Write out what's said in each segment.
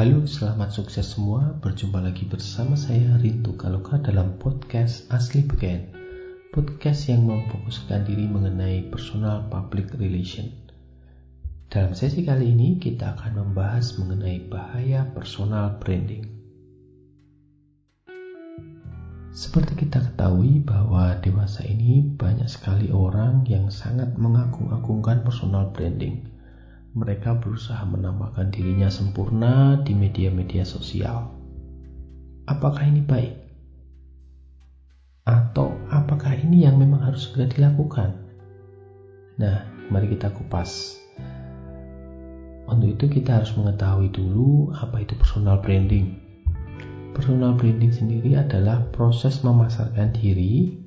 Halo, selamat sukses semua. Berjumpa lagi bersama saya Rintu Kaloka dalam podcast Asli Beken. Podcast yang memfokuskan diri mengenai personal public relation. Dalam sesi kali ini kita akan membahas mengenai bahaya personal branding. Seperti kita ketahui bahwa dewasa ini banyak sekali orang yang sangat mengagung-agungkan personal branding mereka berusaha menampakkan dirinya sempurna di media-media sosial. Apakah ini baik? Atau apakah ini yang memang harus segera dilakukan? Nah, mari kita kupas. Untuk itu kita harus mengetahui dulu apa itu personal branding. Personal branding sendiri adalah proses memasarkan diri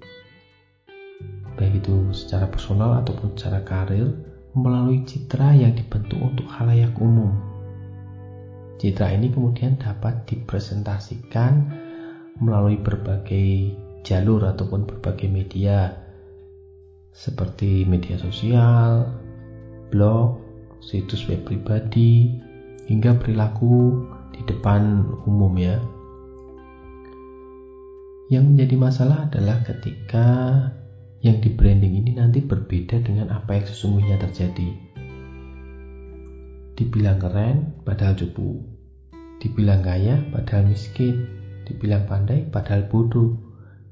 baik itu secara personal ataupun secara karir melalui citra yang dibentuk untuk halayak umum. Citra ini kemudian dapat dipresentasikan melalui berbagai jalur ataupun berbagai media seperti media sosial, blog, situs web pribadi, hingga perilaku di depan umum ya. Yang menjadi masalah adalah ketika yang di branding ini nanti berbeda dengan apa yang sesungguhnya terjadi. Dibilang keren, padahal cupu. Dibilang kaya, padahal miskin. Dibilang pandai, padahal bodoh.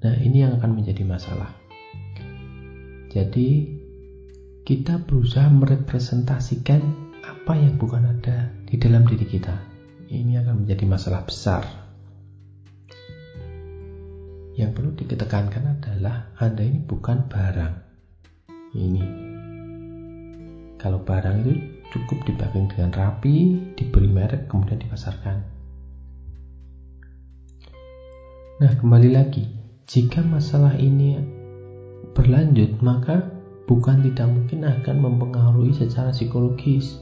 Nah, ini yang akan menjadi masalah. Jadi, kita berusaha merepresentasikan apa yang bukan ada di dalam diri kita. Ini akan menjadi masalah besar. Yang perlu ditekankan adalah Anda ini bukan barang. Ini. Kalau barang itu cukup dipacking dengan rapi, diberi merek, kemudian dipasarkan. Nah, kembali lagi, jika masalah ini berlanjut, maka bukan tidak mungkin akan mempengaruhi secara psikologis.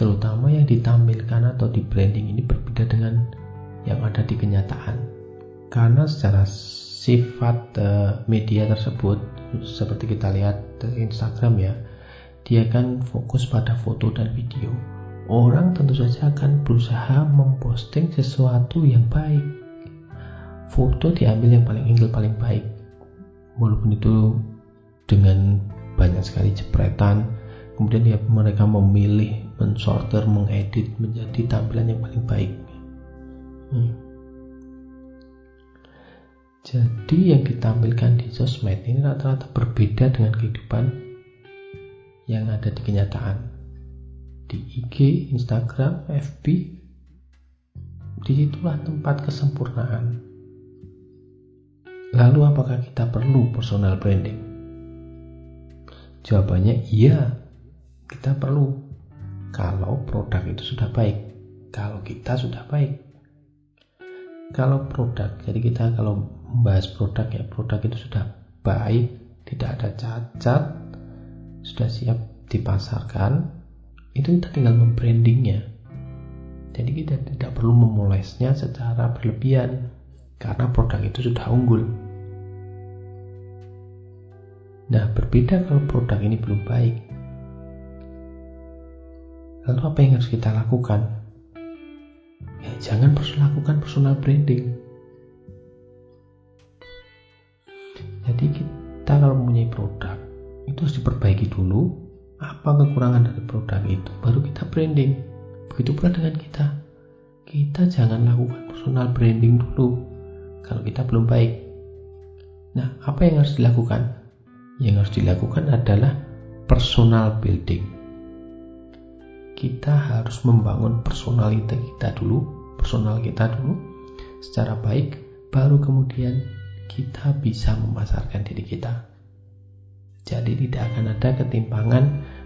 Terutama yang ditampilkan atau di branding ini berbeda dengan yang ada di kenyataan karena secara sifat uh, media tersebut seperti kita lihat di Instagram ya dia kan fokus pada foto dan video. Orang tentu saja akan berusaha memposting sesuatu yang baik. Foto diambil yang paling inggil paling baik. Walaupun itu dengan banyak sekali jepretan kemudian dia mereka memilih mensorter mengedit menjadi tampilan yang paling baik. Hmm jadi yang ditampilkan di sosmed ini rata-rata berbeda dengan kehidupan yang ada di kenyataan. Di IG, Instagram, FB, di situlah tempat kesempurnaan. Lalu apakah kita perlu personal branding? Jawabannya iya, kita perlu. Kalau produk itu sudah baik, kalau kita sudah baik. Kalau produk, jadi kita kalau membahas produk ya produk itu sudah baik tidak ada cacat sudah siap dipasarkan itu kita tinggal membrandingnya. Jadi kita tidak perlu memolesnya secara berlebihan karena produk itu sudah unggul. Nah berbeda kalau produk ini belum baik. Lalu apa yang harus kita lakukan? Ya jangan lakukan personal branding kita kalau mempunyai produk itu harus diperbaiki dulu apa kekurangan dari produk itu baru kita branding. Begitu pula dengan kita. Kita jangan lakukan personal branding dulu kalau kita belum baik. Nah, apa yang harus dilakukan? Yang harus dilakukan adalah personal building. Kita harus membangun personality kita dulu, personal kita dulu secara baik, baru kemudian kita bisa memasarkan diri kita. Jadi tidak akan ada ketimpangan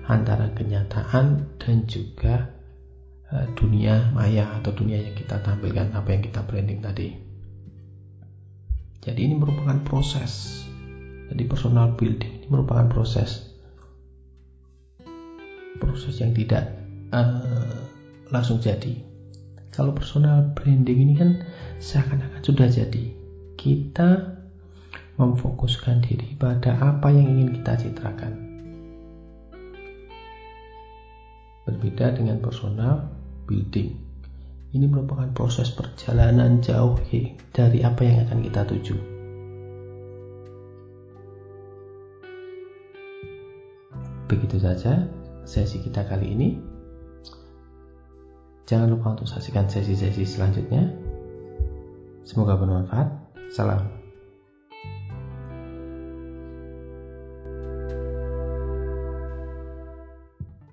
antara kenyataan dan juga uh, dunia maya atau dunia yang kita tampilkan apa yang kita branding tadi. Jadi ini merupakan proses. Jadi personal building ini merupakan proses. Proses yang tidak uh, langsung jadi. Kalau personal branding ini kan seakan-akan sudah jadi. Kita memfokuskan diri pada apa yang ingin kita citrakan. Berbeda dengan personal building Ini merupakan proses perjalanan jauh dari apa yang akan kita tuju. Begitu saja sesi kita kali ini. Jangan lupa untuk saksikan sesi-sesi selanjutnya. Semoga bermanfaat. Salam.